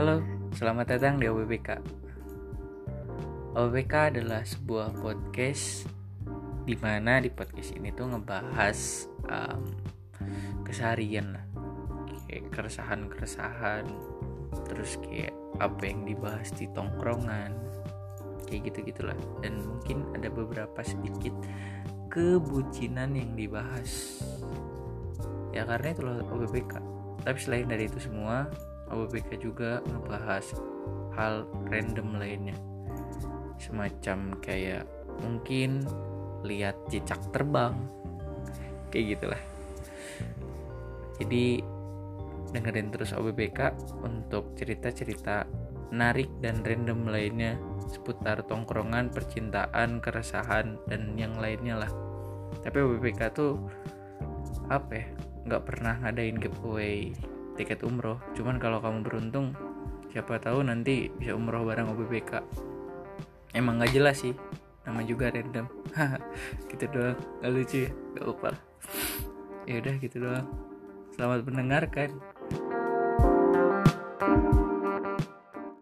Halo, selamat datang di OBBK. OBBK adalah sebuah podcast di mana di podcast ini tuh ngebahas um, keseharian lah, kayak keresahan-keresahan, terus kayak apa yang dibahas di tongkrongan, kayak gitu gitulah. Dan mungkin ada beberapa sedikit kebucinan yang dibahas. Ya karena itu loh OBBK. Tapi selain dari itu semua, OBBK juga ngebahas hal random lainnya semacam kayak mungkin lihat cicak terbang kayak gitulah jadi dengerin terus OBBK untuk cerita-cerita menarik dan random lainnya seputar tongkrongan, percintaan, keresahan dan yang lainnya lah. Tapi OBBK tuh apa ya? Nggak pernah ngadain giveaway tiket umroh. Cuman kalau kamu beruntung siapa tahu nanti bisa umroh bareng OBBK emang nggak jelas sih nama juga random. Gitu doang. Nggak lucu ya? Gak apa ya udah gitu doang. Selamat mendengarkan